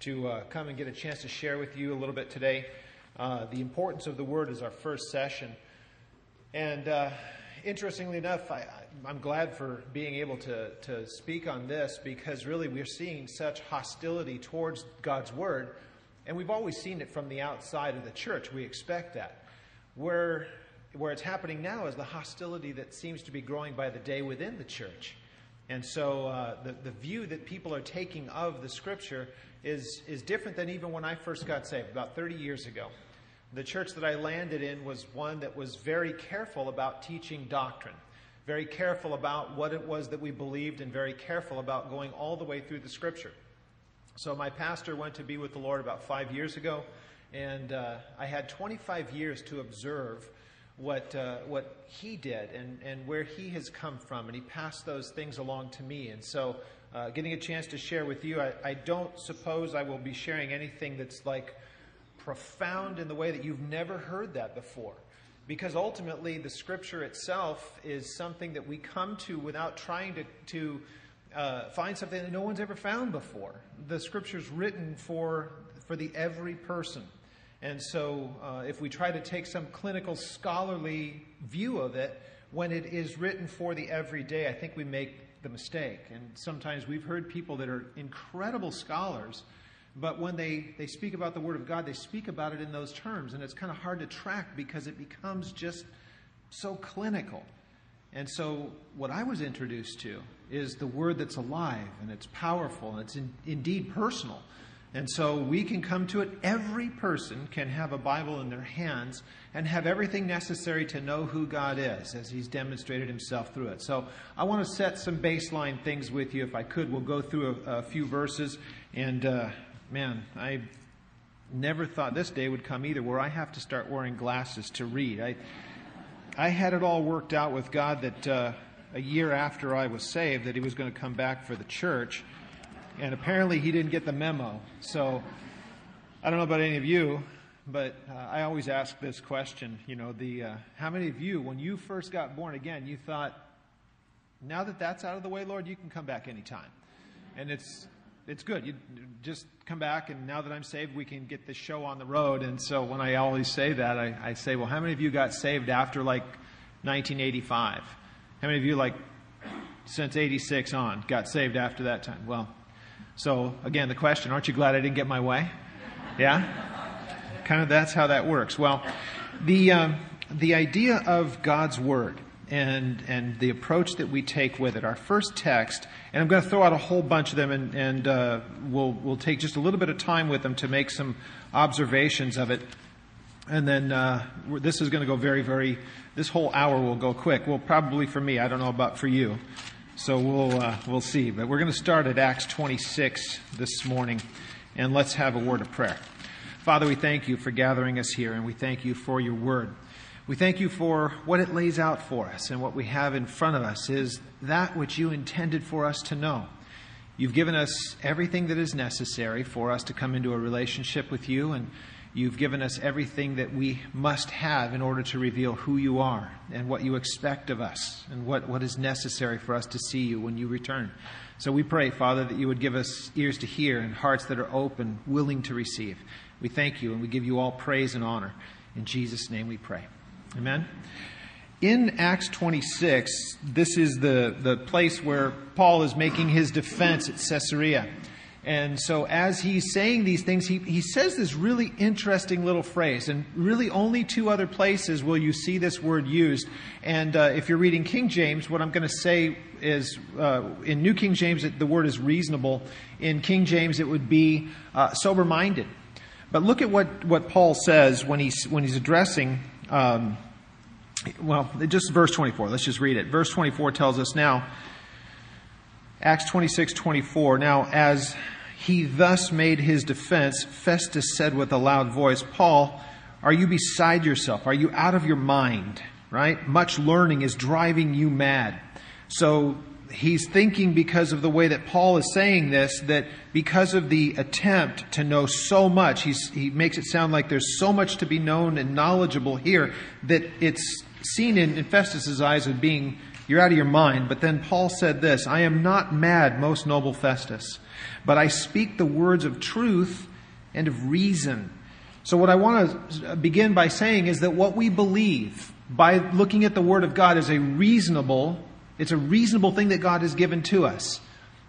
to uh, come and get a chance to share with you a little bit today. Uh, the importance of the Word is our first session. And uh, interestingly enough, I, am glad for being able to, to speak on this because really we're seeing such hostility towards God's Word. And we've always seen it from the outside of the church. We expect that. Where, where it's happening now is the hostility that seems to be growing by the day within the church. And so uh, the, the view that people are taking of the Scripture is, is different than even when I first got saved, about 30 years ago. The church that I landed in was one that was very careful about teaching doctrine, very careful about what it was that we believed, and very careful about going all the way through the Scripture. So my pastor went to be with the Lord about five years ago, and uh, I had 25 years to observe what, uh, what he did and, and where he has come from, and he passed those things along to me. And so, uh, getting a chance to share with you, I, I don't suppose I will be sharing anything that's like profound in the way that you've never heard that before. Because ultimately, the scripture itself is something that we come to without trying to, to uh, find something that no one's ever found before. The scripture's written for, for the every person. And so, uh, if we try to take some clinical scholarly view of it, when it is written for the everyday, I think we make the mistake. And sometimes we've heard people that are incredible scholars, but when they, they speak about the Word of God, they speak about it in those terms. And it's kind of hard to track because it becomes just so clinical. And so, what I was introduced to is the Word that's alive and it's powerful and it's in, indeed personal. And so we can come to it. Every person can have a Bible in their hands and have everything necessary to know who God is as He's demonstrated Himself through it. So I want to set some baseline things with you. If I could, we'll go through a, a few verses. And uh, man, I never thought this day would come either where I have to start wearing glasses to read. I, I had it all worked out with God that uh, a year after I was saved, that He was going to come back for the church and apparently he didn't get the memo. So I don't know about any of you, but uh, I always ask this question. You know, the uh, how many of you, when you first got born again, you thought, now that that's out of the way, Lord, you can come back anytime, and it's it's good. You just come back, and now that I'm saved, we can get the show on the road. And so when I always say that, I, I say, well, how many of you got saved after like 1985? How many of you like since 86 on got saved after that time? Well, so, again, the question aren't you glad I didn't get my way? Yeah? kind of that's how that works. Well, the, um, the idea of God's Word and, and the approach that we take with it, our first text, and I'm going to throw out a whole bunch of them and, and uh, we'll, we'll take just a little bit of time with them to make some observations of it. And then uh, this is going to go very, very, this whole hour will go quick. Well, probably for me. I don't know about for you. So we'll, uh, we'll see. But we're going to start at Acts 26 this morning, and let's have a word of prayer. Father, we thank you for gathering us here, and we thank you for your word. We thank you for what it lays out for us, and what we have in front of us is that which you intended for us to know. You've given us everything that is necessary for us to come into a relationship with you, and You've given us everything that we must have in order to reveal who you are and what you expect of us and what, what is necessary for us to see you when you return. So we pray, Father, that you would give us ears to hear and hearts that are open, willing to receive. We thank you and we give you all praise and honor. In Jesus' name we pray. Amen. In Acts 26, this is the, the place where Paul is making his defense at Caesarea. And so, as he's saying these things, he, he says this really interesting little phrase. And really, only two other places will you see this word used. And uh, if you're reading King James, what I'm going to say is uh, in New King James, the word is reasonable. In King James, it would be uh, sober minded. But look at what, what Paul says when he's, when he's addressing. Um, well, just verse 24. Let's just read it. Verse 24 tells us now, Acts 26, 24. Now, as he thus made his defense. Festus said with a loud voice, Paul, are you beside yourself? Are you out of your mind? Right? Much learning is driving you mad. So he's thinking because of the way that Paul is saying this, that because of the attempt to know so much, he makes it sound like there's so much to be known and knowledgeable here that it's seen in, in Festus's eyes as being You're out of your mind. But then Paul said this I am not mad, most noble Festus, but I speak the words of truth and of reason. So, what I want to begin by saying is that what we believe by looking at the Word of God is a reasonable, it's a reasonable thing that God has given to us.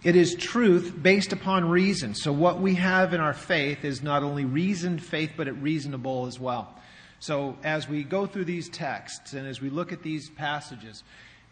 It is truth based upon reason. So, what we have in our faith is not only reasoned faith, but it reasonable as well. So, as we go through these texts and as we look at these passages,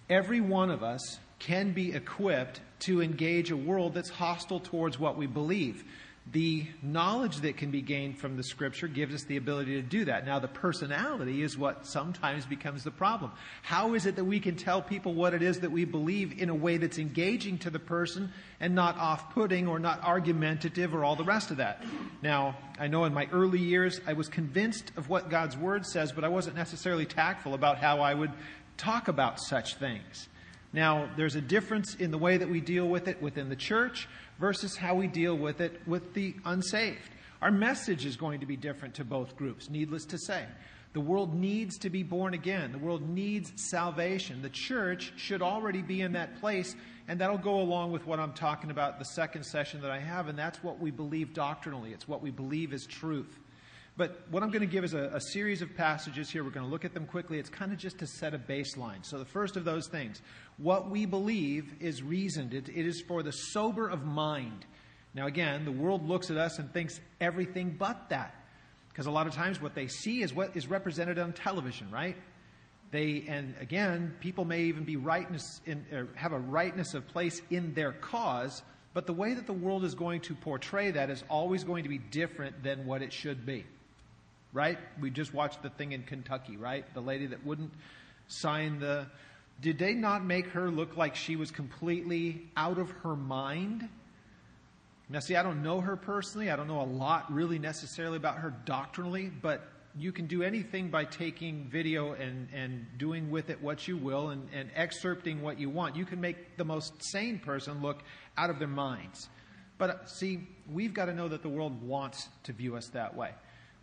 every one of us can be equipped to engage a world that's hostile towards what we believe the knowledge that can be gained from the scripture gives us the ability to do that. Now, the personality is what sometimes becomes the problem. How is it that we can tell people what it is that we believe in a way that's engaging to the person and not off putting or not argumentative or all the rest of that? Now, I know in my early years I was convinced of what God's word says, but I wasn't necessarily tactful about how I would talk about such things. Now, there's a difference in the way that we deal with it within the church versus how we deal with it with the unsaved. Our message is going to be different to both groups, needless to say. The world needs to be born again. The world needs salvation. The church should already be in that place, and that'll go along with what I'm talking about the second session that I have, and that's what we believe doctrinally. It's what we believe is truth. But what I'm going to give is a, a, series of passages here. We're going to look at them quickly. It's kind of just to set a baseline. So, the first of those things what we believe is reasoned, it, it is for the sober of mind. Now, again, the world looks at us and thinks everything but that. Because a lot of times what they see is what is represented on television, right? They, and again, people may even be rightness in, have a rightness of place in their cause, but the way that the world is going to portray that is always going to be different than what it should be right? We just watched the thing in Kentucky, right? The lady that wouldn't sign the. Did they not make her look like she was completely out of her mind? Now, see, I don't know her personally. I don't know a lot really necessarily about her doctrinally, but you can do anything by taking video and, and doing with it what you will and, and excerpting what you want. You can make the most sane person look out of their minds. But uh, see, we've got to know that the world wants to view us that way.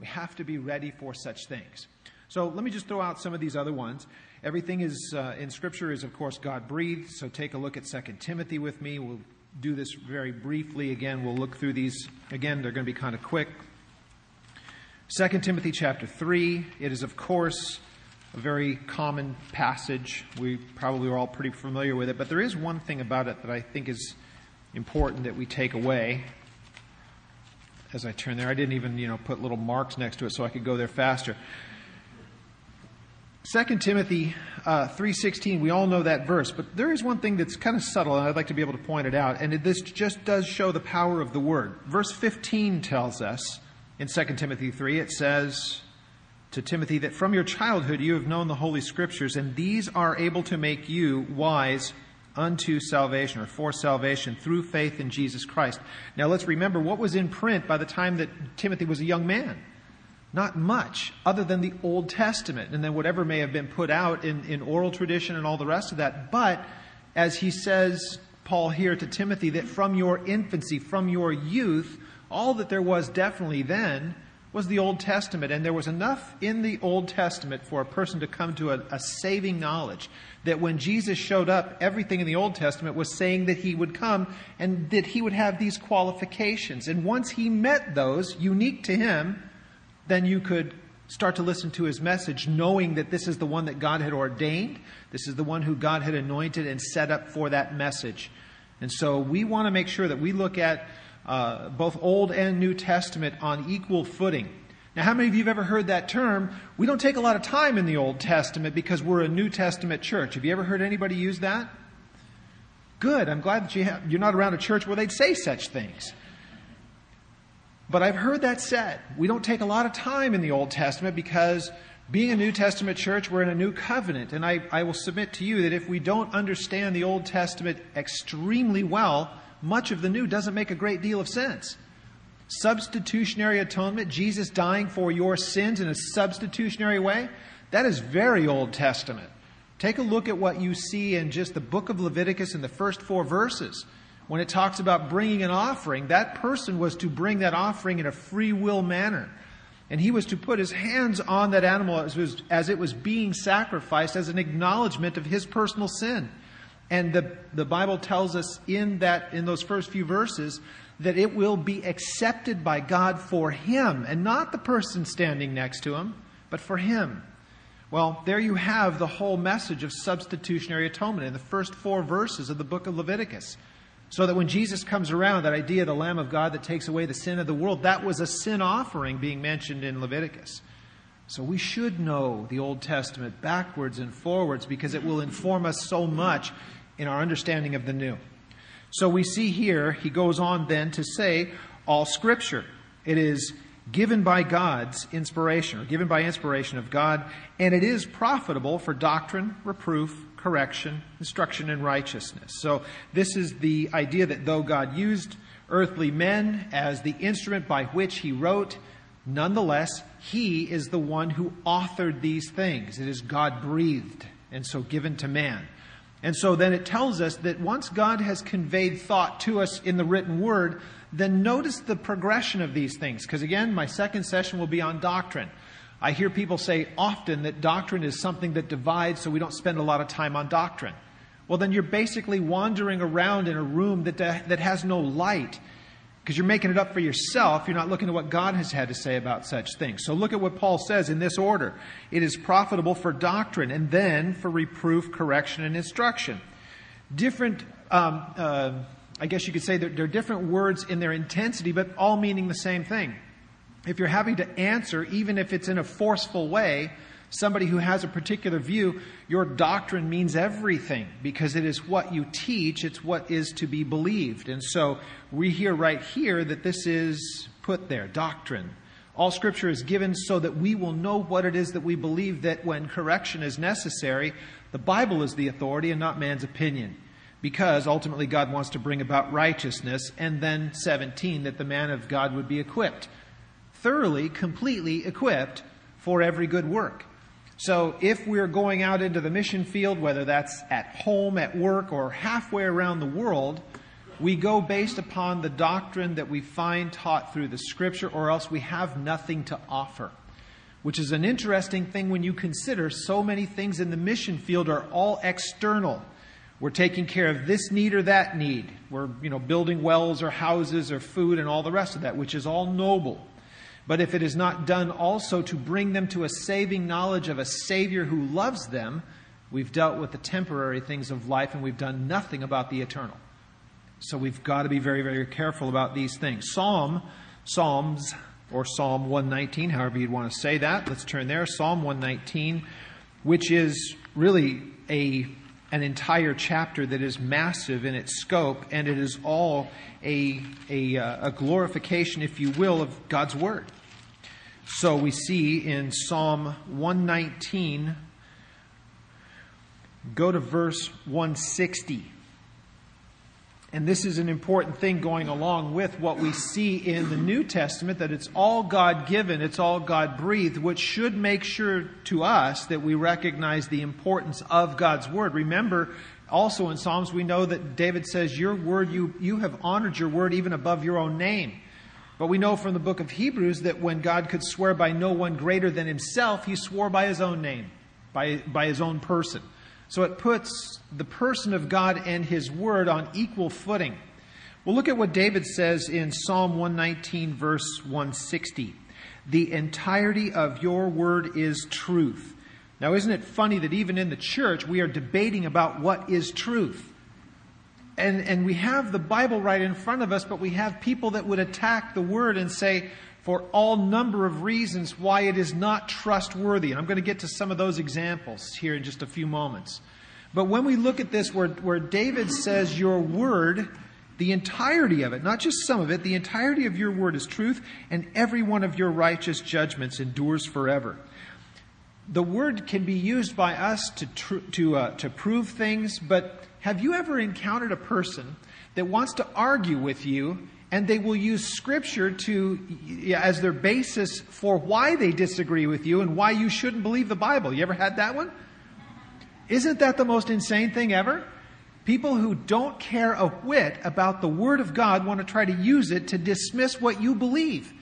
We have to be ready for such things. So let me just throw out some of these other ones. Everything is uh, in Scripture is, of course, God breathed. So take a look at 2 Timothy with me. We'll do this very briefly. Again, we'll look through these. Again, they're going to be kind of quick. 2 Timothy chapter 3. It is, of course, a very common passage. We probably are all pretty familiar with it. But there is one thing about it that I think is important that we take away as I turn there. I didn't even, you know, put little marks next to it so I could go there faster. 2 Timothy uh, 3.16, we all know that verse, but there is one thing that's kind of subtle, and I'd like to be able to point it out, and it, this just does show the power of the Word. Verse 15 tells us, in 2 Timothy 3, it says to Timothy that from your childhood you have known the Holy Scriptures, and these are able to make you wise unto salvation or for salvation through faith in Jesus Christ. Now let's remember what was in print by the time that Timothy was a young man. Not much other than the Old Testament and then whatever may have been put out in, in oral tradition and all the rest of that. But as he says, Paul here to Timothy, that from your infancy, from your youth, all that there was definitely then was the Old Testament. And there was enough in the Old Testament for a person to come to a, a, saving knowledge that when Jesus showed up, everything in the Old Testament was saying that he would come and that he would have these qualifications. And once he met those, unique to him, then you could start to listen to his message, knowing that this is the one that God had ordained. This is the one who God had anointed and set up for that message. And so we want to make sure that we look at uh, both Old and New Testament on equal footing. Now, how many of you have ever heard that term? We don't take a lot of time in the Old Testament because we're a New Testament church. Have you ever heard anybody use that? Good. I'm glad that you have, you're not around a church where they'd say such things. But I've heard that said. We don't take a lot of time in the Old Testament because being a New Testament church, we're in a new covenant. And I, I will submit to you that if we don't understand the Old Testament extremely well, much of the new doesn't make a great deal of sense. Substitutionary atonement, Jesus dying for your sins in a substitutionary way, that is very Old Testament. Take a look at what you see in just the book of Leviticus in the first four verses. When it talks about bringing an offering, that person was to bring that offering in a free will manner. And he was to put his hands on that animal as, was, as it was being sacrificed as an acknowledgement of his personal sin. And the, the Bible tells us in that, in those first few verses, that it will be accepted by God for him, and not the person standing next to him, but for him. Well, there you have the whole message of substitutionary atonement in the first four verses of the book of Leviticus. So that when Jesus comes around, that idea of the Lamb of God that takes away the sin of the world, that was a sin offering being mentioned in Leviticus. So we should know the Old Testament backwards and forwards because it will inform us so much in our understanding of the New. So we see here, he goes on then to say, all Scripture. It is given by God's inspiration, or given by inspiration of God, and it is profitable for doctrine, reproof, correction, instruction in righteousness. So this is the idea that though God used earthly men as the instrument by which he wrote, nonetheless, he is the one who authored these things. It is God breathed and so given to man. And so then it tells us that once God has conveyed thought to us in the written word, then notice the progression of these things. Because again, my second session will be on doctrine. I hear people say often that doctrine is something that divides, so we don't spend a lot of time on doctrine. Well, then you're basically wandering around in a room that, that has no light because you're making it up for yourself. You're not looking at what God has had to say about such things. So look at what Paul says in this order it is profitable for doctrine and then for reproof, correction, and instruction. Different. Um, uh, I guess you could say there are different words in their intensity, but all meaning the same thing if you're having to answer, even if it's in a forceful way, somebody who has a particular view, your doctrine means everything because it is what you teach, it's what is to be believed. And so we hear right here that this is put there doctrine. All scripture is given so that we will know what it is that we believe, that when correction is necessary, the Bible is the authority and not man's opinion. Because ultimately God wants to bring about righteousness, and then 17, that the man of God would be equipped thoroughly, completely equipped for every good work. So if we're going out into the mission field, whether that's at home, at work, or halfway around the world, we go based upon the doctrine that we find taught through the scripture, or else we have nothing to offer. Which is an interesting thing when you consider so many things in the mission field are all external. We're taking care of this need or that need. We're, you know, building wells or houses or food and all the rest of that, which is all noble. But if it is not done also to bring them to a saving knowledge of a Savior who loves them, we've dealt with the temporary things of life and we've done nothing about the eternal. So we've got to be very, very careful about these things. Psalm, Psalms, or Psalm 119, however you'd want to say that. Let's turn there. Psalm 119, which is really a an entire chapter that is massive in its scope, and it is all a, a, uh, a glorification, if you will, of God's Word. So we see in Psalm 119, go to verse 160. And this is an important thing going along with what we see in the New Testament that it's all God given, it's all God breathed, which should make sure to us that we recognize the importance of God's Word. Remember, also in Psalms, we know that David says, Your word, you, you have honored your word even above your own name. But we know from the book of Hebrews that when God could swear by no one greater than himself, he swore by his own name, by, by his own person. So it puts the person of God and his word on equal footing. Well, look at what David says in Psalm 119, verse 160. The entirety of your word is truth. Now, isn't it funny that even in the church we are debating about what is truth? And, and we have the Bible right in front of us, but we have people that would attack the word and say, for all number of reasons why it is not trustworthy. And I'm going to get to some of those examples here in just a few moments. But when we look at this, where, where David says, Your word, the entirety of it, not just some of it, the entirety of your word is truth, and every one of your righteous judgments endures forever. The word can be used by us to, tr- to, uh, to prove things, but have you ever encountered a person that wants to argue with you and they will use scripture to as their basis for why they disagree with you and why you shouldn't believe the Bible. You ever had that one? Isn't that the most insane thing ever? People who don't care a whit about the Word of God want to try to use it to dismiss what you believe.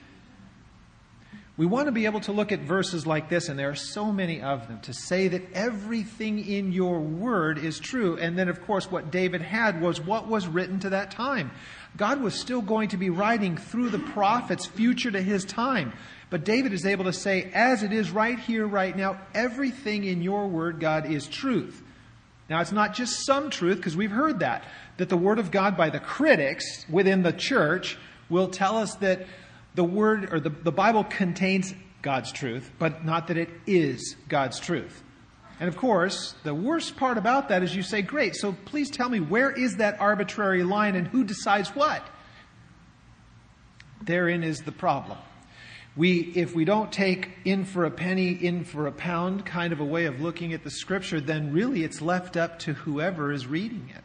We want to be able to look at verses like this, and there are so many of them, to say that everything in your word is true. And then, of course, what David had was what was written to that time. God was still going to be writing through the prophets future to his time. But David is able to say, as it is right here, right now, everything in your word, God, is truth. Now, it's not just some truth, because we've heard that, that the word of God by the critics within the church will tell us that the word or the, the Bible contains God's truth, but not that it is God's truth. And of course, the worst part about that is you say, great, so please tell me where is that arbitrary line and who decides what? Therein is the problem. We, if we don't take in for a penny, in for a pound kind of a way of looking at the scripture, then really it's left up to whoever is reading it.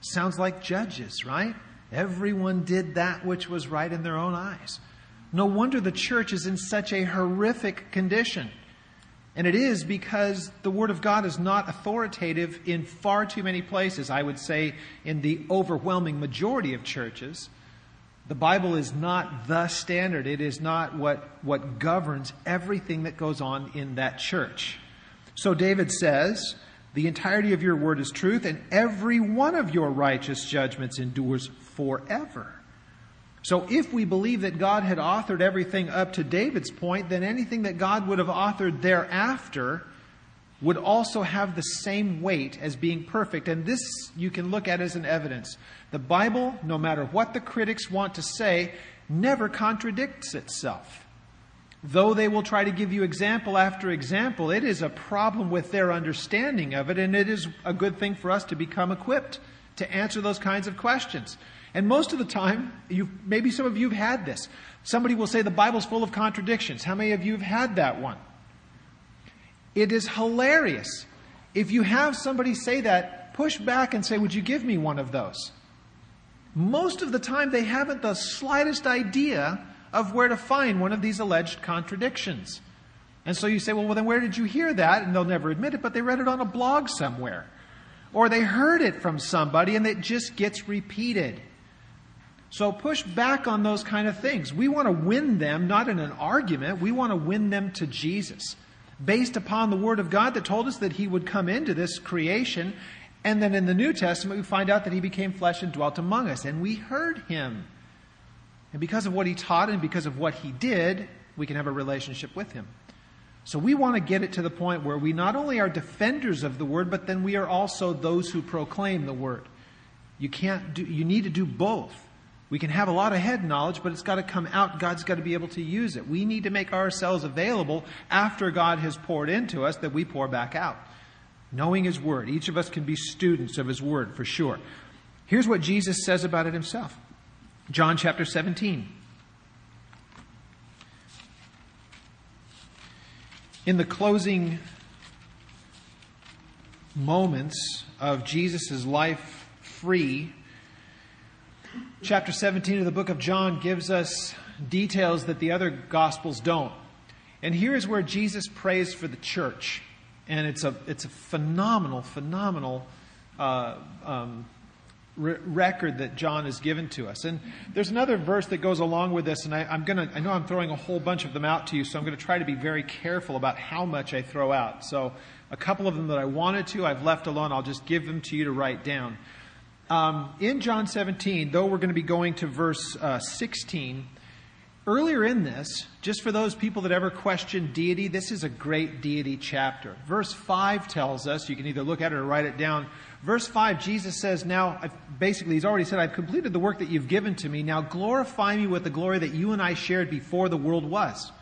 Sounds like judges, right? Everyone did that which was right in their own eyes. No wonder the church is in such a horrific condition. And it is because the Word of God is not authoritative in far too many places. I would say in the overwhelming majority of churches, the Bible is not the standard. It is not what, what governs everything that goes on in that church. So David says, The entirety of your word is truth, and every one of your righteous judgments endures forever. So if we believe that God had authored everything up to David's point, then anything that God would have authored thereafter would also have the same weight as being perfect. And this you can look at as an evidence. The Bible, no matter what the critics want to say, never contradicts itself. Though they will try to give you example after example, it is a problem with their understanding of it, and it is a good thing for us to become equipped to answer those kinds of questions. And most of the time, you maybe some of you have had this. Somebody will say the Bible's full of contradictions. How many of you have had that one? It is hilarious. If you have somebody say that, push back and say, Would you give me one of those? Most of the time, they haven't the slightest idea of where to find one of these alleged contradictions. And so you say, Well, well then where did you hear that? And they'll never admit it, but they read it on a blog somewhere. Or they heard it from somebody and it just gets repeated. So push back on those kind of things. We want to win them, not in an argument. We want to win them to Jesus. Based upon the Word of God that told us that He would come into this creation. And then in the New Testament, we find out that He became flesh and dwelt among us. And we heard Him. And because of what He taught and because of what He did, we can have a relationship with Him. So we want to get it to the point where we not only are defenders of the Word, but then we are also those who proclaim the Word. You can't do, you need to do both. We can have a lot of head knowledge, but it's got to come out. God's got to be able to use it. We need to make ourselves available after God has poured into us that we pour back out. Knowing His Word. Each of us can be students of His Word for sure. Here's what Jesus says about it Himself John chapter 17. In the closing moments of Jesus' life free chapter 17 of the book of John gives us details that the other gospels don't. And here is where Jesus prays for the church. And it's a, it's a phenomenal, phenomenal uh, um, re- record that John has given to us. And there's another verse that goes along with this, and I, I'm gonna, I know I'm throwing a whole bunch of them out to you, so I'm going to try to be very careful about how much I throw out. So a couple of them that I wanted to, I've left alone. I'll just give them to you to write down. Um, in John 17, though we're going to be going to verse uh, 16, earlier in this, just for those people that ever question deity, this is a great deity chapter. Verse 5 tells us, you can either look at it or write it down. Verse 5, Jesus says, Now, I've, basically, he's already said, I've completed the work that you've given to me. Now glorify me with the glory that you and I shared before the world was.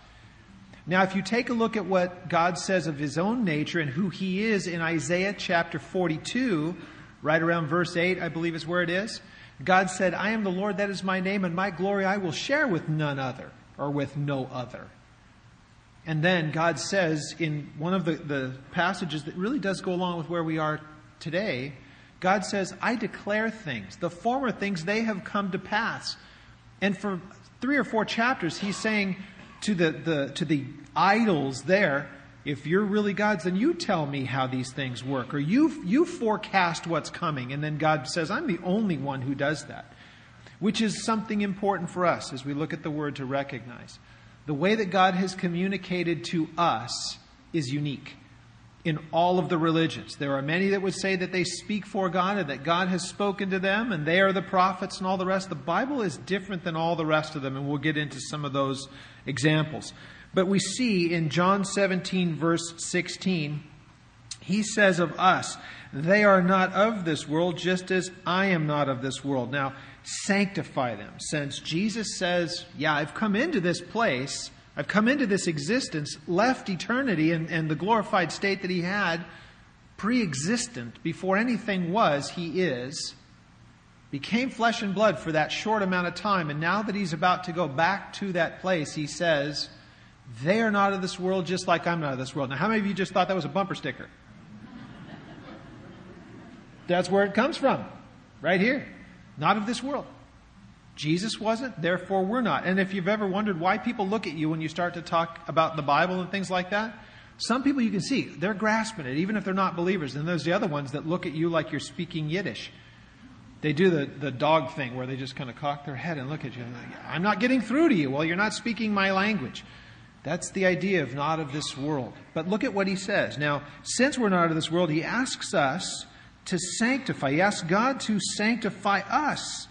Now, if you take a look at what God says of his own nature and who he is in Isaiah chapter 42, right around verse 8, I believe is where it is. God said, I am the Lord, that is my name, and my glory I will share with none other, or with no other. And then God says in one of the, the passages that really does go along with where we are today, God says, I declare things. The former things, they have come to pass. And for three or four chapters, he's saying to the, the, to the idols there, if you're really God's, then you tell me how these things work, or you, you forecast what's coming. And then God says, I'm the only one who does that, which is something important for us as we look at the word to recognize. the way that God has communicated to us is unique in all of the religions. There are many that would say that they speak for God and that God has spoken to them and they are the prophets and all the rest. The Bible is different than all the rest of them, and we'll get into some of those examples. But we see in John 17, verse 16, he says of us, They are not of this world, just as I am not of this world. Now, sanctify them. Since Jesus says, Yeah, I've come into this place I've come into this existence, left eternity and, and the glorified state that he had, pre existent, before anything was, he is, became flesh and blood for that short amount of time. And now that he's about to go back to that place, he says, They are not of this world, just like I'm not of this world. Now, how many of you just thought that was a bumper sticker? That's where it comes from, right here. Not of this world. Jesus wasn't, therefore we're not. And if you've ever wondered why people look at you when you start to talk about the Bible and things like that, some people you can see, they're grasping it, even if they're not believers. And there's the other ones that look at you like you're speaking Yiddish. They do the, the dog thing where they just kind of cock their head and look at you. And like, I'm not getting through to you. Well, you're not speaking my language. That's the idea of not of this world. But look at what he says. Now, since we're not of this world, he asks us to sanctify. He asks God to sanctify us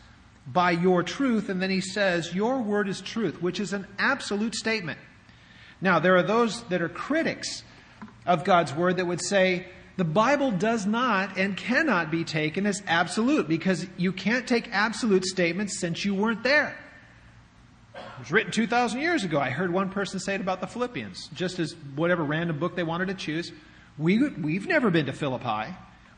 by your truth. And then he says, Your word is truth, which is an absolute statement. Now, there are those that are critics of God's word that would say, the Bible does not and cannot be taken as absolute because you can't take absolute statements since you weren't there. It was written 2,000 years ago. I heard one person say it about the Philippians, just as whatever random book they wanted to choose. We, we've never been to Philippi.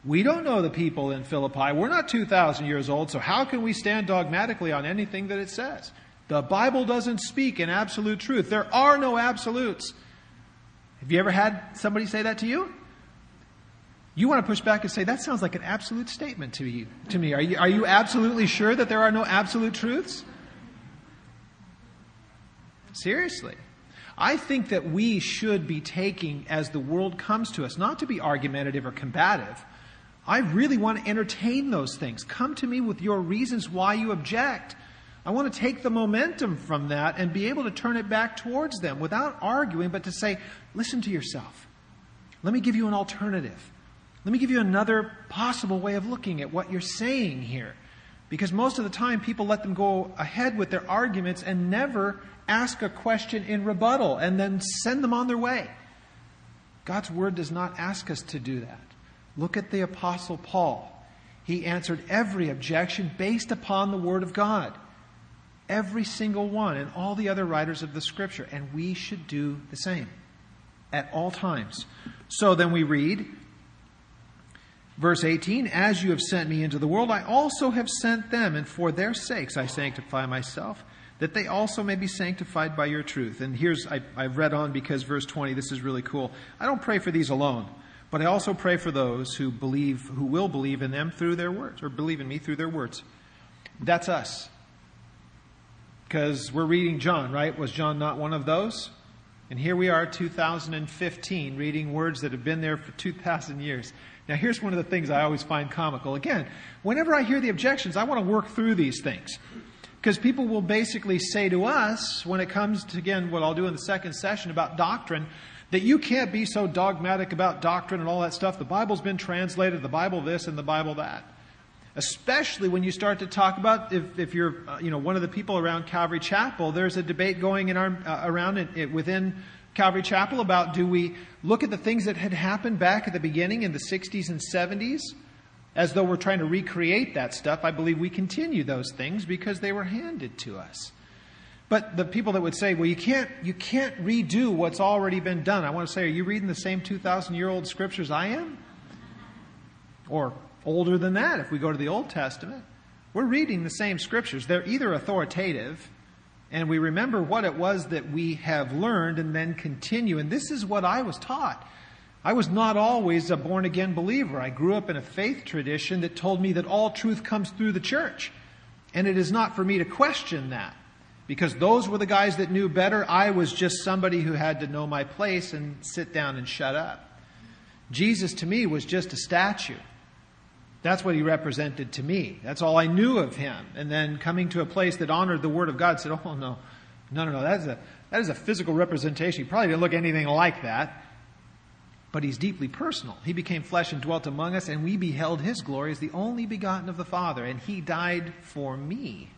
We don't know the people in Philippi. We're not 2,000 years old, so how can we stand dogmatically on anything that it says? The Bible doesn't speak in absolute truth. There are no absolutes. Have you ever had somebody say that to you? You want to push back and say, that sounds like an absolute statement to you, to me. Are you, are you absolutely sure that there are no absolute truths? Seriously. I think that we should be taking as the world comes to us, not to be argumentative or combative, I really want to entertain those things. Come to me with your reasons why you object. I want to take the momentum from that and be able to turn it back towards them without arguing, but to say, listen to yourself. Let me give you an alternative. Let me give you another possible way of looking at what you're saying here. Because most of the time, people let them go ahead with their arguments and never ask a question in rebuttal and then send them on their way. God's Word does not ask us to do that. Look at the Apostle Paul. He answered every objection based upon the Word of God. Every single one, and all the other writers of the Scripture. And we should do the same at all times. So then we read, verse 18 As you have sent me into the world, I also have sent them, and for their sakes I sanctify myself, that they also may be sanctified by your truth. And here's, I, have read on because verse 20, this is really cool. I don't pray for these alone but I also pray for those who believe, who will believe in them through their words, or believe in me through their words. That's us. Because we're reading John, right? Was John not one of those? And here we are, 2015, reading words that have been there for 2,000 years. Now, here's one of the things I always find comical. Again, whenever I hear the objections, I want to work through these things. Because people will basically say to us, when it comes to, again, what I'll do in the second session about doctrine, that you can't be so dogmatic about doctrine and all that stuff. The Bible's been translated, the Bible this and the Bible that. Especially when you start to talk about if, if you're uh, you know one of the people around Calvary Chapel, there's a debate going in our, uh, around it, it, within Calvary Chapel about do we look at the things that had happened back at the beginning in the 60s and 70s as though we're trying to recreate that stuff. I believe we continue those things because they were handed to us. But the people that would say, well, you can't, you can't redo what's already been done. I want to say, are you reading the same 2,000 year old scriptures I am? Or older than that if we go to the Old Testament. We're reading the same scriptures. They're either authoritative, and we remember what it was that we have learned and then continue. And this is what I was taught. I was not always a born again believer. I grew up in a faith tradition that told me that all truth comes through the church. And it is not for me to question that because those were the guys that knew better. I was just somebody who had to know my place and sit down and shut up. Jesus to me was just a statue. That's what he represented to me. That's all I knew of him. And then coming to a place that honored the Word of God said, Oh no, No, no, no. That is a, that is a physical representation. He probably didn't look anything like that. But he's deeply personal. He became flesh and dwelt among us, and we beheld his glory as the only begotten of the Father. And he died for me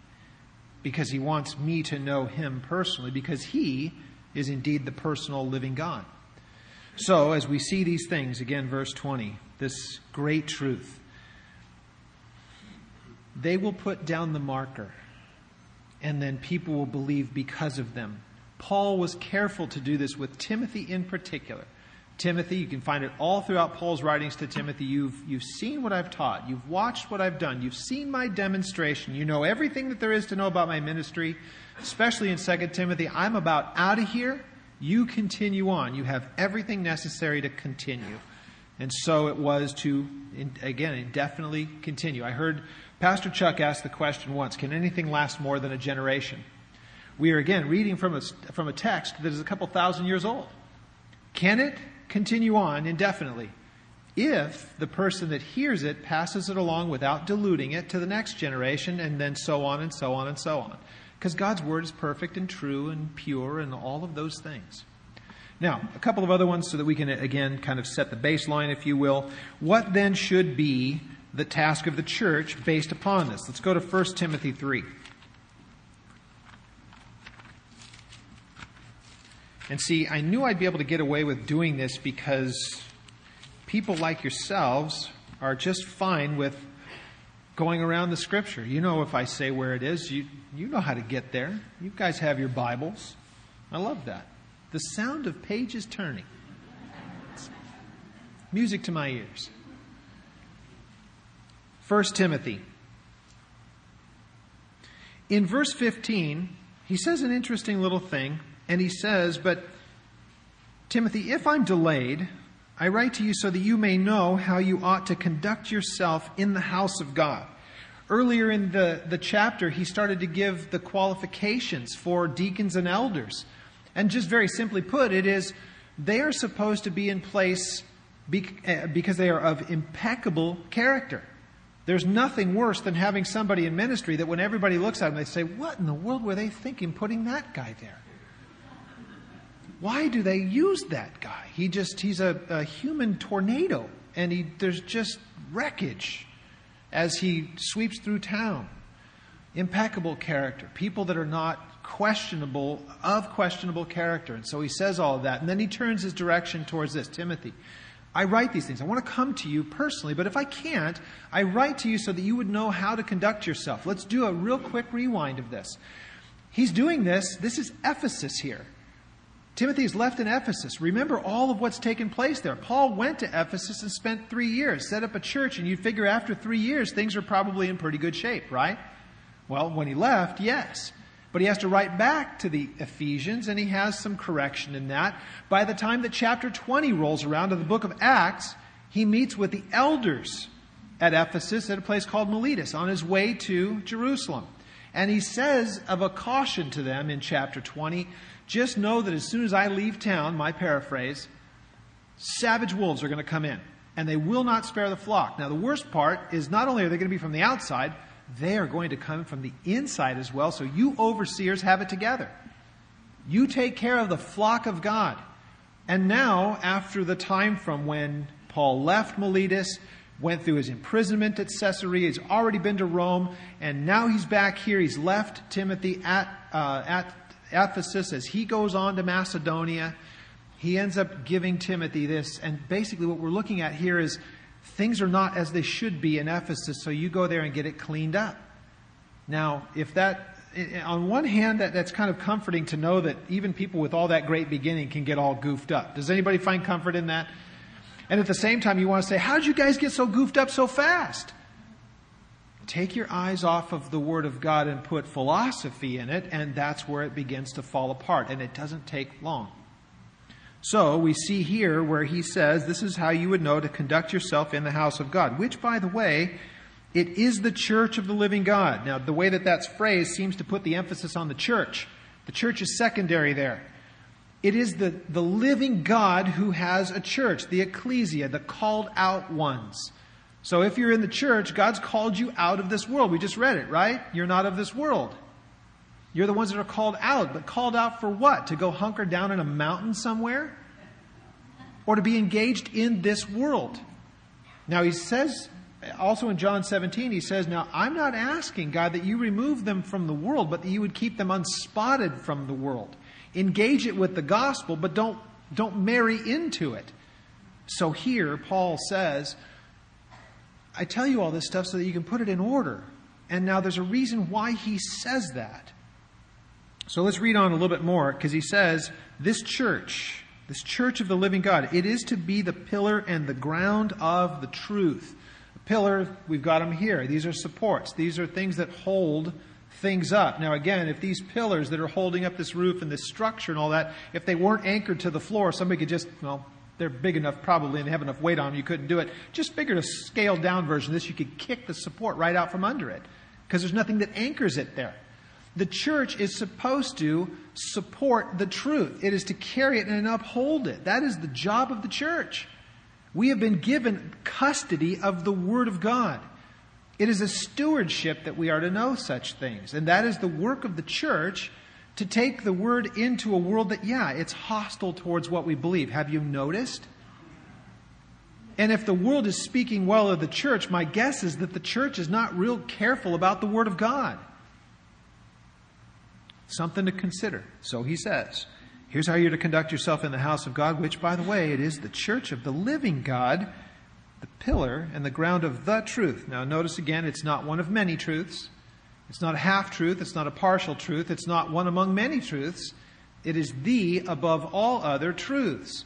because he wants me to know him personally, because he is indeed the personal living God. So, as we see these things, again, verse 20, this great truth, they will put down the marker, and then people will believe because of them. Paul was careful to do this with Timothy in particular. Timothy, you can find it all throughout Paul's writings to Timothy. You've, you've seen what I've taught. You've watched what I've done. You've seen my demonstration. You know everything that there is to know about my ministry, especially in 2 Timothy. I'm about out of here. You continue on. You have everything necessary to continue. And so it was to, again, indefinitely continue. I heard Pastor Chuck asked the question once Can anything last more than a generation? We are again reading from a, from a text that is a couple thousand years old. Can it continue on indefinitely if the person that hears it passes it along without diluting it to the next generation, and then so on and so on and so on? Because God's word is perfect and true and pure and all of those things. Now, a couple of other ones so that we can, again, kind of set the baseline, if you will. What then should be the task of the church based upon this? Let's go to 1 Timothy 3. And see, I knew I'd be able to get away with doing this because people like yourselves are just fine with going around the scripture. You know, if I say where it is, you, you know how to get there. You guys have your Bibles. I love that. The sound of pages turning. It's music to my ears. 1 Timothy. In verse 15, he says an interesting little thing, and he says, But Timothy, if I'm delayed, I write to you so that you may know how you ought to conduct yourself in the house of God. Earlier in the, the chapter, he started to give the qualifications for deacons and elders. And just very simply put, it is they are supposed to be in place eh, because they are of impeccable character. There's nothing worse than having somebody in ministry that when everybody looks at them, they say, What in the world were they thinking putting that guy there? Why do they use that guy? He just, he's a, a human tornado, and he, there's just wreckage as he sweeps through town. Impeccable character, people that are not questionable, of questionable character. And so he says all of that. And then he turns his direction towards this Timothy, I write these things. I want to come to you personally, but if I can't, I write to you so that you would know how to conduct yourself. Let's do a real quick rewind of this. He's doing this. This is Ephesus here. Timothy is left in Ephesus. Remember all of what's taken place there. Paul went to Ephesus and spent three years, set up a church, and you'd figure after three years, things are probably in pretty good shape, right? Well, when he left, yes. But he has to write back to the Ephesians, and he has some correction in that. By the time that chapter 20 rolls around in the book of Acts, he meets with the elders at Ephesus at a place called Miletus on his way to Jerusalem. And he says of a caution to them in chapter 20 just know that as soon as I leave town, my paraphrase, savage wolves are going to come in, and they will not spare the flock. Now, the worst part is not only are they going to be from the outside, they are going to come from the inside as well. So you overseers have it together. You take care of the flock of God. And now, after the time from when Paul left Miletus, went through his imprisonment at Caesarea, he's already been to Rome, and now he's back here. He's left Timothy at, uh, at Ephesus as he goes on to Macedonia. He ends up giving Timothy this. And basically, what we're looking at here is things are not as they should be in Ephesus, so you go there and get it cleaned up. Now, if that, on one hand, that, that's kind of comforting to know that even people with all that great beginning can get all goofed up. Does anybody find comfort in that? And at the same time, you want to say, how did you guys get so goofed up so fast? Take your eyes off of the Word of God and put philosophy in it, and that's where it begins to fall apart. And it doesn't take long. So we see here where he says, This is how you would know to conduct yourself in the house of God, which, by the way, it is the church of the living God. Now, the way that that's phrased seems to put the emphasis on the church. The church is secondary there. It is the, the living God who has a church, the ecclesia, the called out ones. So if you're in the church, God's called you out of this world. We just read it, right? You're not of this world. You're the ones that are called out, but called out for what? To go hunker down in a mountain somewhere? Or to be engaged in this world? Now, he says, also in John 17, he says, Now, I'm not asking, God, that you remove them from the world, but that you would keep them unspotted from the world. Engage it with the gospel, but don't, don't marry into it. So here, Paul says, I tell you all this stuff so that you can put it in order. And now there's a reason why he says that. So let's read on a little bit more because he says, This church, this church of the living God, it is to be the pillar and the ground of the truth. The pillar, we've got them here. These are supports, these are things that hold things up. Now, again, if these pillars that are holding up this roof and this structure and all that, if they weren't anchored to the floor, somebody could just, well, they're big enough probably and they have enough weight on them, you couldn't do it. Just figured a scaled down version of this, you could kick the support right out from under it because there's nothing that anchors it there. The church is supposed to support the truth. It is to carry it and uphold it. That is the job of the church. We have been given custody of the Word of God. It is a stewardship that we are to know such things. And that is the work of the church to take the Word into a world that, yeah, it's hostile towards what we believe. Have you noticed? And if the world is speaking well of the church, my guess is that the church is not real careful about the Word of God. Something to consider. So he says, Here's how you're to conduct yourself in the house of God, which, by the way, it is the church of the living God, the pillar and the ground of the truth. Now, notice again, it's not one of many truths. It's not a half truth. It's not a partial truth. It's not one among many truths. It is the above all other truths.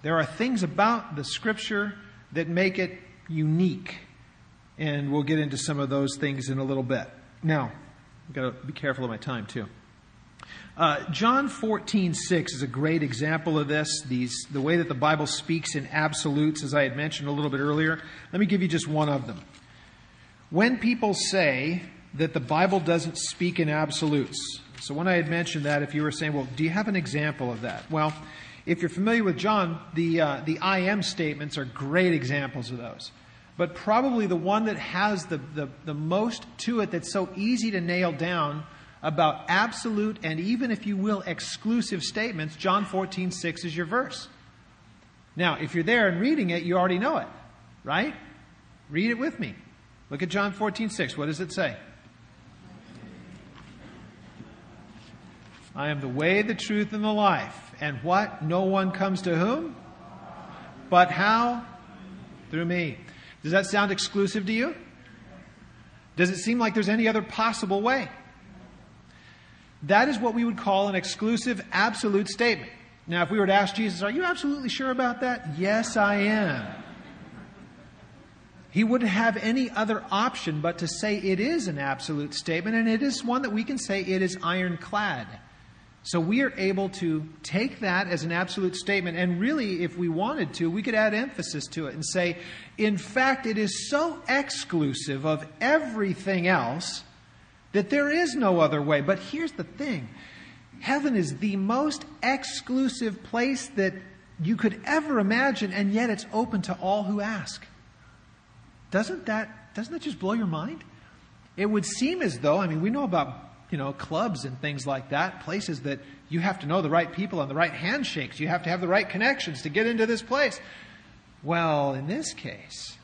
There are things about the Scripture that make it unique. And we'll get into some of those things in a little bit. Now, I've got to be careful of my time, too. Uh, John 14, 6 is a great example of this, these, the way that the Bible speaks in absolutes, as I had mentioned a little bit earlier. Let me give you just one of them. When people say that the Bible doesn't speak in absolutes, so when I had mentioned that, if you were saying, well, do you have an example of that? Well, if you're familiar with John, the, uh, the I am statements are great examples of those. But probably the one that has the, the, the most to it that's so easy to nail down about absolute and even, if you will, exclusive statements, John 14, 6 is your verse. Now, if you're there and reading it, you already know it, right? Read it with me. Look at John 14, 6. What does it say? I am the way, the truth, and the life. And what? No one comes to whom? But how? Through me. Does that sound exclusive to you? Does it seem like there's any other possible way? That is what we would call an exclusive, absolute statement. Now, if we were to ask Jesus, Are you absolutely sure about that? Yes, I am. He wouldn't have any other option but to say it is an absolute statement, and it is one that we can say it is ironclad. So we are able to take that as an absolute statement, and really, if we wanted to, we could add emphasis to it and say, in fact, it is so exclusive of everything else that there is no other way. But here's the thing heaven is the most exclusive place that you could ever imagine, and yet it's open to all who ask. Doesn't that, doesn't that just blow your mind? It would seem as though, I mean, we know about, you know, clubs and things like that, places that you have to know the right people and the right handshakes. You have to have the right connections to get into this place. Well, in this case,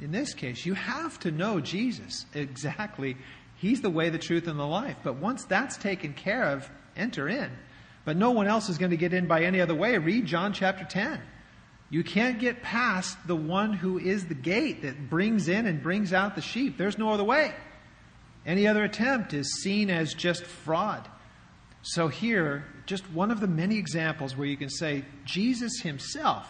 in this case, you have to know Jesus exactly He's the way, the truth, and the life. But once that's taken care of, enter in. But no one else is going to get in by any other way. Read John chapter 10. You can't get past the one who is the gate that brings in and brings out the sheep. There's no other way. Any other attempt is seen as just fraud. So here, just one of the many examples where you can say Jesus himself,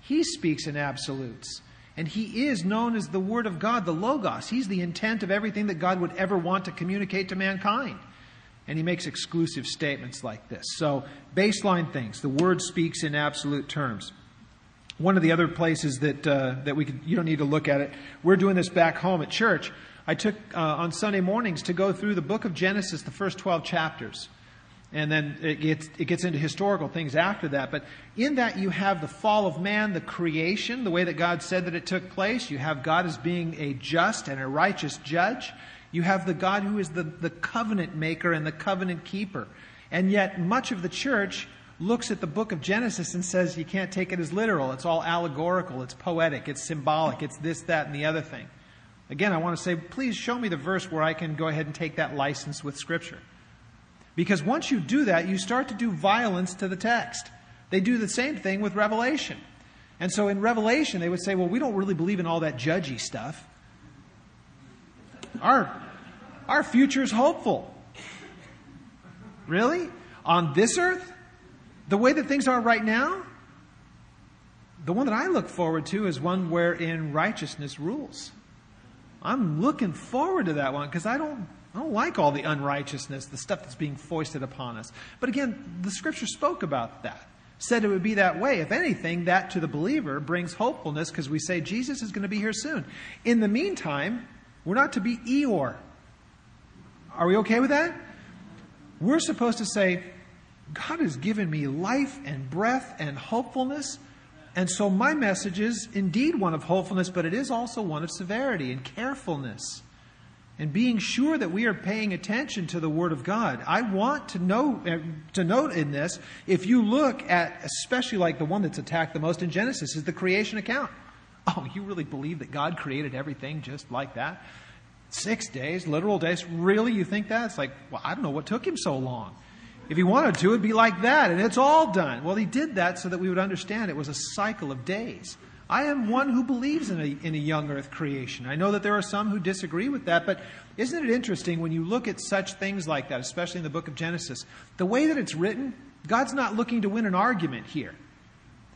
he speaks in absolutes. And he is known as the Word of God, the Logos. He's the intent of everything that God would ever want to communicate to mankind. And he makes exclusive statements like this. So, baseline things. The Word speaks in absolute terms. One of the other places that, uh, that we could, you don't need to look at it, we're doing this back home at church. I took uh, on Sunday mornings to go through the book of Genesis, the first 12 chapters and then it gets, it gets into historical things after that. But in that, you have the fall of man, the creation, the way that God said that it took place. You have God as being a just and a righteous judge. You have the God who is the, the covenant maker and the covenant keeper. And yet, much of the church looks at the book of Genesis and says you can't take it as literal. It's all allegorical, it's poetic, it's symbolic, it's this, that, and the other thing. Again, I want to say, please show me the verse where I can go ahead and take that license with Scripture. Because once you do that, you start to do violence to the text. They do the same thing with Revelation. And so in Revelation, they would say, well, we don't really believe in all that judgy stuff. Our, our future is hopeful. Really? On this earth? The way that things are right now? The one that I look forward to is one wherein righteousness rules. I'm looking forward to that one because I don't, I don't like all the unrighteousness, the stuff that's being foisted upon us. But again, the scripture spoke about that, said it would be that way. If anything, that to the believer brings hopefulness because we say Jesus is going to be here soon. In the meantime, we're not to be Eeyore. Are we okay with that? We're supposed to say, God has given me life and breath and hopefulness. And so my message is indeed one of hopefulness, but it is also one of severity and carefulness and being sure that we are paying attention to the Word of God. I want to know uh, to note in this, if you look at especially like the one that's attacked the most in Genesis, is the creation account. Oh, you really believe that God created everything just like that? Six days, literal days. Really, you think that? It's like, well, I don't know what took him so long. If he wanted to, it'd be like that, and it's all done. Well, he did that so that we would understand it was a cycle of days. I am one who believes in a, in a young earth creation. I know that there are some who disagree with that, but isn't it interesting when you look at such things like that, especially in the book of Genesis? The way that it's written, God's not looking to win an argument here.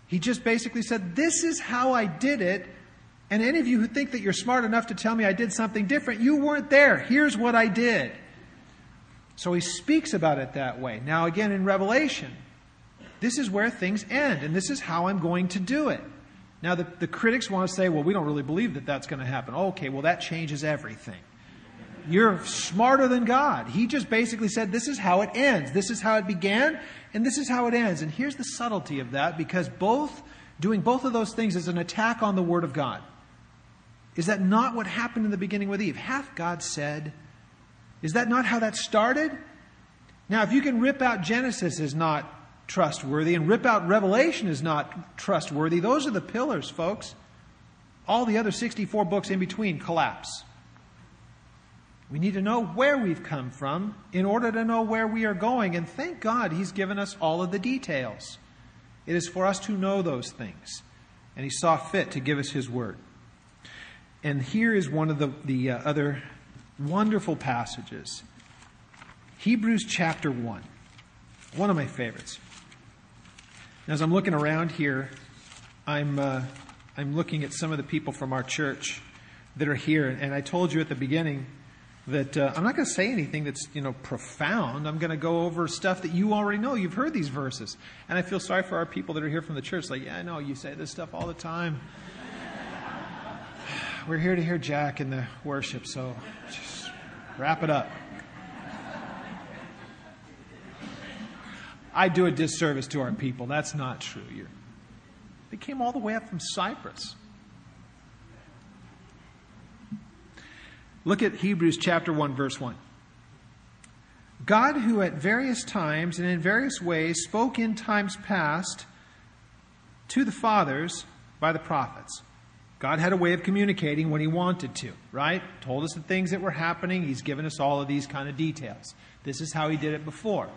He just basically said, This is how I did it. And any of you who think that you're smart enough to tell me I did something different, you weren't there. Here's what I did. So he speaks about it that way. Now, again, in Revelation, this is where things end, and this is how I'm going to do it. Now, the, the critics want to say, well, we don't really believe that that's going to happen. Okay, well, that changes everything. You're smarter than God. He just basically said, this is how it ends. This is how it began, and this is how it ends. And here's the subtlety of that because both, doing both of those things is an attack on the Word of God. Is that not what happened in the beginning with Eve? Hath God said, is that not how that started? Now, if you can rip out Genesis is not trustworthy and rip out Revelation is not trustworthy, those are the pillars, folks. All the other 64 books in between collapse. We need to know where we've come from in order to know where we are going. And thank God He's given us all of the details. It is for us to know those things. And He saw fit to give us His word. And here is one of the, the uh, other wonderful passages. Hebrews chapter 1, one of my favorites. As I'm looking around here, I'm, uh, I'm looking at some of the people from our church that are here. And I told you at the beginning that uh, I'm not going to say anything that's you know profound. I'm going to go over stuff that you already know. You've heard these verses, and I feel sorry for our people that are here from the church. Like, yeah, I know you say this stuff all the time. We're here to hear Jack in the worship, so just wrap it up. I do a disservice to our people. That's not true. You're, they came all the way up from Cyprus. Look at Hebrews chapter 1, verse 1. God, who at various times and in various ways spoke in times past to the fathers by the prophets God had a way of communicating when He wanted to, right? Told us the things that were happening. He's given us all of these kind of details. This is how He did it before.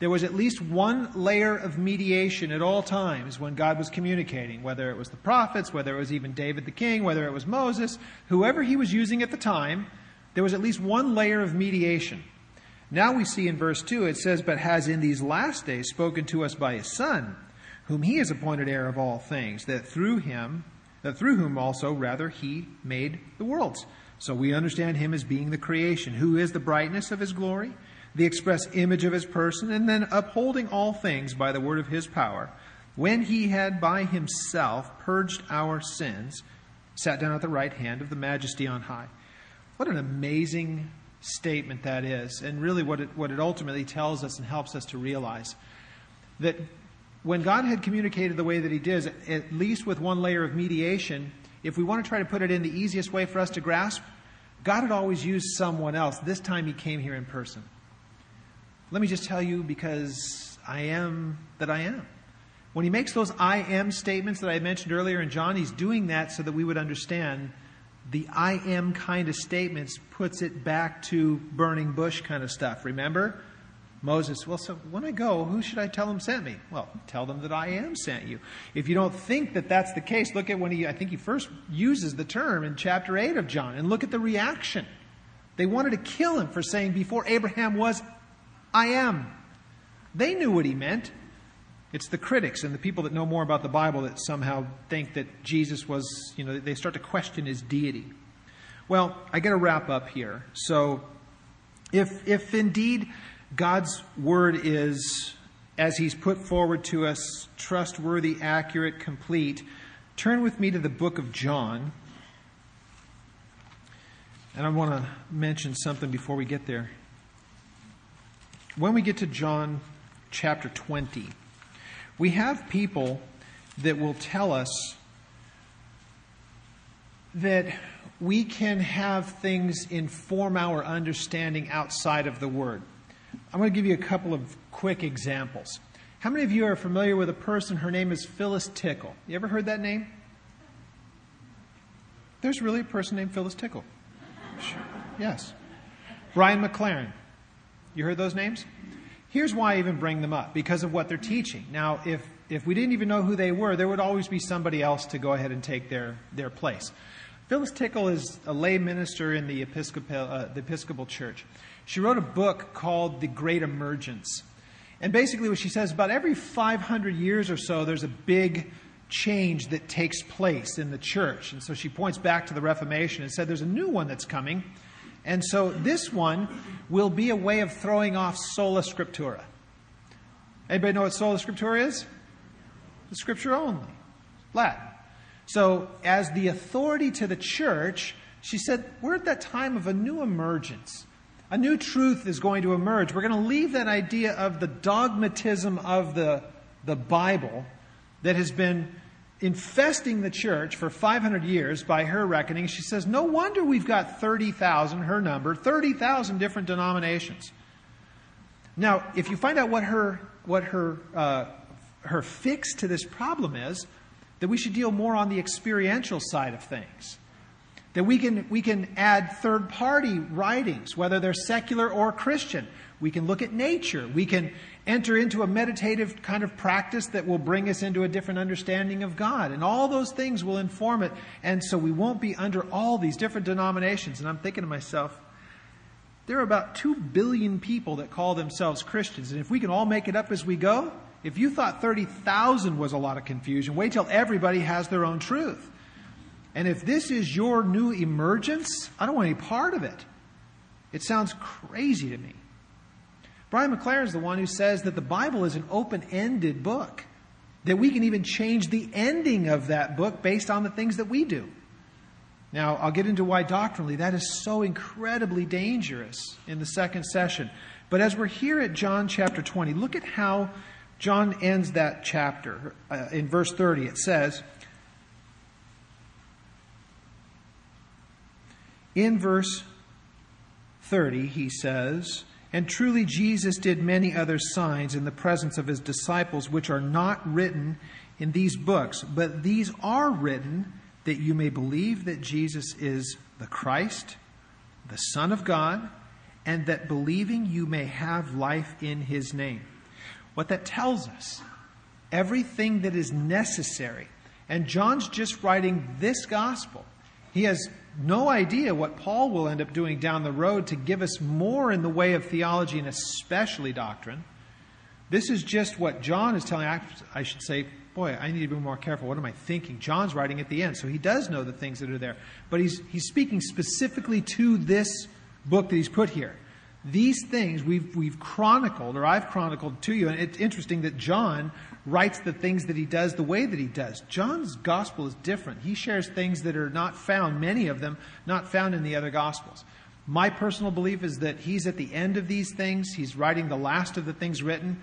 There was at least one layer of mediation at all times when God was communicating, whether it was the prophets, whether it was even David the king, whether it was Moses, whoever He was using at the time, there was at least one layer of mediation. Now we see in verse 2, it says, But has in these last days spoken to us by His Son, whom He has appointed heir of all things, that through Him that through whom also, rather, he made the worlds. So we understand him as being the creation, who is the brightness of his glory, the express image of his person, and then upholding all things by the word of his power, when he had by himself purged our sins, sat down at the right hand of the majesty on high. What an amazing statement that is, and really what it, what it ultimately tells us and helps us to realize that when God had communicated the way that He did, at least with one layer of mediation, if we want to try to put it in the easiest way for us to grasp, God had always used someone else. This time he came here in person. Let me just tell you because I am that I am. When he makes those I am statements that I mentioned earlier in John, he's doing that so that we would understand the I am kind of statements puts it back to burning bush kind of stuff. Remember? Moses, well, so when I go, who should I tell them sent me? Well, tell them that I am sent you. If you don't think that that's the case, look at when he, I think he first uses the term in chapter 8 of John, and look at the reaction. They wanted to kill him for saying, before Abraham was, I am. They knew what he meant. It's the critics and the people that know more about the Bible that somehow think that Jesus was, you know, they start to question his deity. Well, I got to wrap up here. So, if, if indeed God's word is, as he's put forward to us, trustworthy, accurate, complete, turn with me to the book of John. And I want to mention something before we get there. When we get to John chapter 20, we have people that will tell us that we can have things inform our understanding outside of the Word. I'm going to give you a couple of quick examples. How many of you are familiar with a person? Her name is Phyllis Tickle. You ever heard that name? There's really a person named Phyllis Tickle. Yes. Brian McLaren. You heard those names? Here's why I even bring them up because of what they're teaching. Now, if, if we didn't even know who they were, there would always be somebody else to go ahead and take their, their place. Phyllis Tickle is a lay minister in the Episcopal, uh, the Episcopal Church. She wrote a book called The Great Emergence. And basically, what she says about every 500 years or so, there's a big change that takes place in the church. And so she points back to the Reformation and said there's a new one that's coming. And so this one will be a way of throwing off sola scriptura. Anybody know what sola scriptura is? The scripture only, Latin. So, as the authority to the church, she said, We're at that time of a new emergence. A new truth is going to emerge. We're going to leave that idea of the dogmatism of the, the Bible that has been infesting the church for 500 years by her reckoning. She says, No wonder we've got 30,000, her number, 30,000 different denominations. Now, if you find out what her, what her, uh, her fix to this problem is, that we should deal more on the experiential side of things. That we can, we can add third party writings, whether they're secular or Christian. We can look at nature. We can enter into a meditative kind of practice that will bring us into a different understanding of God. And all those things will inform it. And so we won't be under all these different denominations. And I'm thinking to myself, there are about 2 billion people that call themselves Christians. And if we can all make it up as we go, if you thought 30,000 was a lot of confusion, wait till everybody has their own truth. And if this is your new emergence, I don't want any part of it. It sounds crazy to me. Brian McLaren is the one who says that the Bible is an open ended book, that we can even change the ending of that book based on the things that we do. Now, I'll get into why doctrinally that is so incredibly dangerous in the second session. But as we're here at John chapter 20, look at how John ends that chapter. Uh, in verse 30, it says, In verse 30, he says, And truly Jesus did many other signs in the presence of his disciples, which are not written in these books, but these are written that you may believe that Jesus is the Christ, the Son of God, and that believing you may have life in his name. What that tells us, everything that is necessary, and John's just writing this gospel. He has no idea what Paul will end up doing down the road to give us more in the way of theology and especially doctrine. This is just what John is telling. I should say, boy, I need to be more careful. What am I thinking? John's writing at the end, so he does know the things that are there. But he's, he's speaking specifically to this book that he's put here. These things we've, we've chronicled, or I've chronicled to you, and it's interesting that John writes the things that he does the way that he does. John's gospel is different. He shares things that are not found, many of them, not found in the other gospels. My personal belief is that he's at the end of these things. He's writing the last of the things written.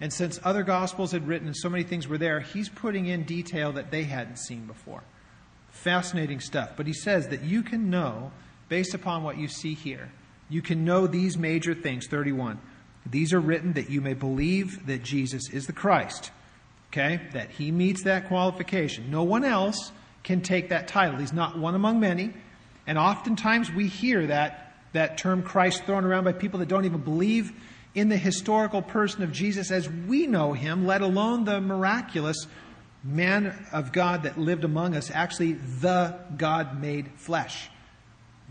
And since other gospels had written and so many things were there, he's putting in detail that they hadn't seen before. Fascinating stuff. But he says that you can know based upon what you see here, you can know these major things. 31. These are written that you may believe that Jesus is the Christ. Okay? That he meets that qualification. No one else can take that title. He's not one among many. And oftentimes we hear that, that term Christ thrown around by people that don't even believe in the historical person of Jesus as we know him, let alone the miraculous man of God that lived among us, actually the God made flesh.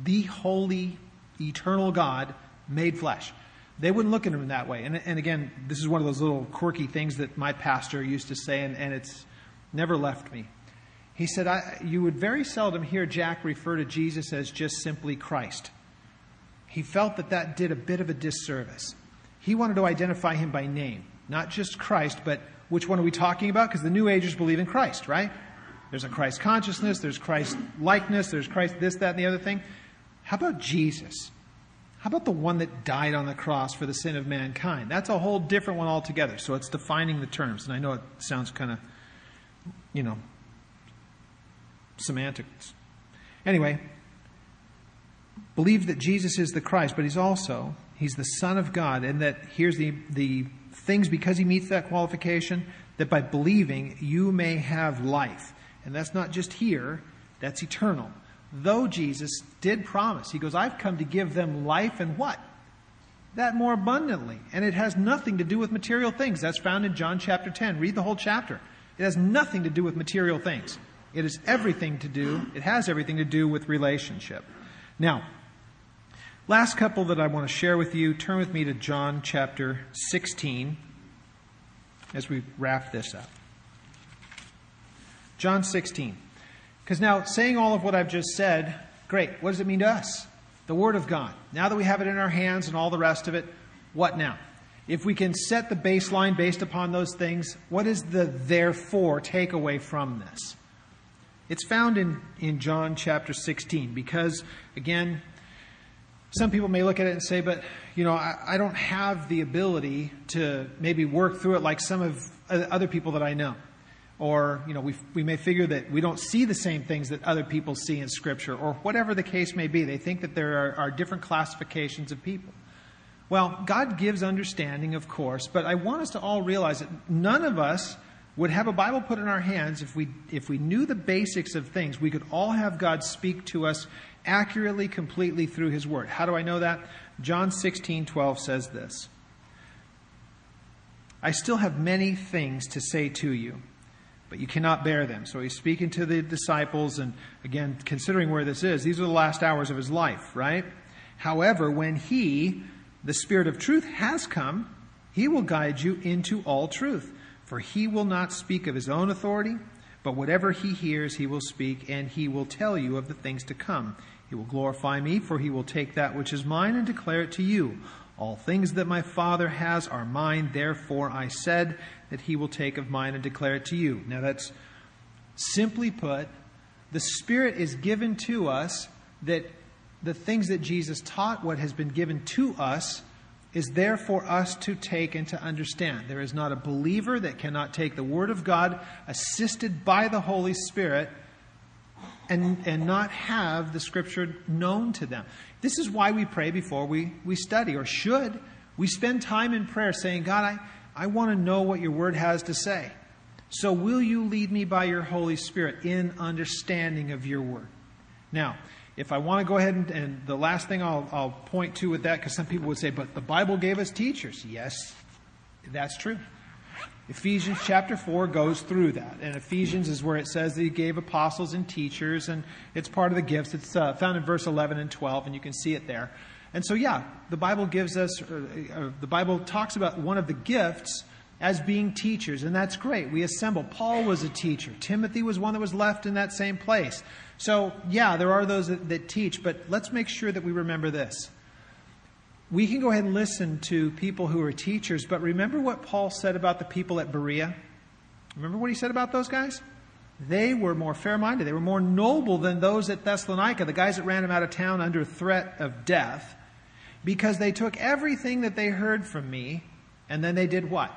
The holy, eternal God made flesh. They wouldn't look at him in that way. And, and again, this is one of those little quirky things that my pastor used to say, and, and it's never left me. He said, You would very seldom hear Jack refer to Jesus as just simply Christ. He felt that that did a bit of a disservice. He wanted to identify him by name, not just Christ, but which one are we talking about? Because the New Agers believe in Christ, right? There's a Christ consciousness, there's Christ likeness, there's Christ this, that, and the other thing. How about Jesus? How about the one that died on the cross for the sin of mankind? That's a whole different one altogether. So it's defining the terms. And I know it sounds kind of, you know, semantics. Anyway, believe that Jesus is the Christ, but he's also, he's the Son of God, and that here's the, the things because he meets that qualification, that by believing you may have life. And that's not just here, that's eternal though Jesus did promise, he goes, I've come to give them life and what? That more abundantly. And it has nothing to do with material things. That's found in John chapter 10. Read the whole chapter. It has nothing to do with material things. It is everything to do, it has everything to do with relationship. Now, last couple that I want to share with you, turn with me to John chapter 16 as we wrap this up. John 16. Because now, saying all of what I've just said, great. What does it mean to us? The Word of God. Now that we have it in our hands and all the rest of it, what now? If we can set the baseline based upon those things, what is the therefore takeaway from this? It's found in, in John chapter 16 because, again, some people may look at it and say, but, you know, I, I don't have the ability to maybe work through it like some of uh, other people that I know or you know we, we may figure that we don't see the same things that other people see in scripture or whatever the case may be. They think that there are, are, different classifications of people. Well god gives understanding of course but i want us to all realize that none of us would have a bible put in our hands if we if we knew the basics of things. We could all have god speak to us accurately completely through his word. How do i know that? John 16 12 says this. I still have many things to say to you but you cannot bear them. So he's speaking to the disciples, and again, considering where this is, these are the last hours of his life, right? However, when he, the Spirit of truth, has come, he will guide you into all truth. For he will not speak of his own authority, but whatever he hears, he will speak, and he will tell you of the things to come. He will glorify me, for he will take that which is mine and declare it to you. All things that my Father has are mine, therefore I said that he will take of mine and declare it to you. Now, that's simply put, the Spirit is given to us that the things that Jesus taught, what has been given to us, is there for us to take and to understand. There is not a believer that cannot take the Word of God, assisted by the Holy Spirit, and, and not have the Scripture known to them. This is why we pray before we, we study, or should. We spend time in prayer saying, God, I, I want to know what your word has to say. So will you lead me by your Holy Spirit in understanding of your word? Now, if I want to go ahead and, and the last thing I'll, I'll point to with that, because some people would say, but the Bible gave us teachers. Yes, that's true. Ephesians chapter 4 goes through that. And Ephesians is where it says that he gave apostles and teachers, and it's part of the gifts. It's uh, found in verse 11 and 12, and you can see it there. And so, yeah, the Bible gives us, uh, uh, the Bible talks about one of the gifts as being teachers, and that's great. We assemble. Paul was a teacher, Timothy was one that was left in that same place. So, yeah, there are those that, that teach, but let's make sure that we remember this we can go ahead and listen to people who are teachers, but remember what Paul said about the people at Berea? Remember what he said about those guys? They were more fair minded. They were more noble than those at Thessalonica, the guys that ran him out of town under threat of death, because they took everything that they heard from me and then they did what?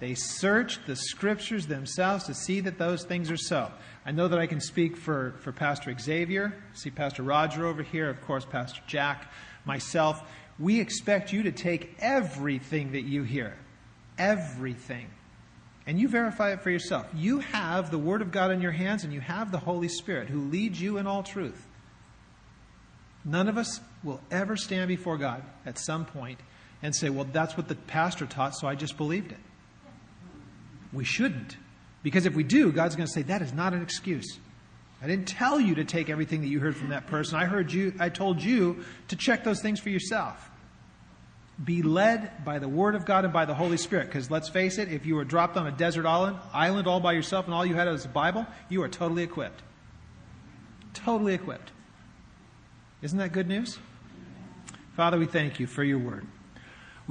They search the scriptures themselves to see that those things are so. I know that I can speak for, for Pastor Xavier, see Pastor Roger over here, of course, Pastor Jack, myself. We expect you to take everything that you hear, everything, and you verify it for yourself. You have the Word of God in your hands, and you have the Holy Spirit who leads you in all truth. None of us will ever stand before God at some point and say, Well, that's what the pastor taught, so I just believed it. We shouldn't. Because if we do, God's going to say, That is not an excuse. I didn't tell you to take everything that you heard from that person. I heard you, I told you to check those things for yourself. Be led by the Word of God and by the Holy Spirit. Because let's face it, if you were dropped on a desert island, island all by yourself and all you had was a Bible, you are totally equipped. Totally equipped. Isn't that good news? Father, we thank you for your word.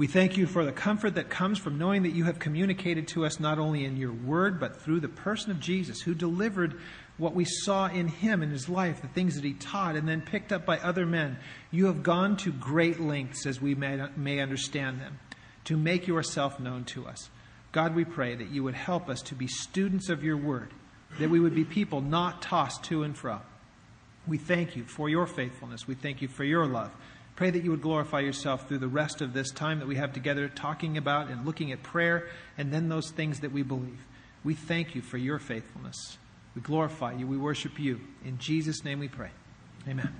We thank you for the comfort that comes from knowing that you have communicated to us not only in your word, but through the person of Jesus, who delivered what we saw in him in his life, the things that he taught, and then picked up by other men. You have gone to great lengths, as we may, may understand them, to make yourself known to us. God, we pray that you would help us to be students of your word, that we would be people not tossed to and fro. We thank you for your faithfulness. We thank you for your love. Pray that you would glorify yourself through the rest of this time that we have together, talking about and looking at prayer and then those things that we believe. We thank you for your faithfulness. We glorify you. We worship you. In Jesus' name we pray. Amen.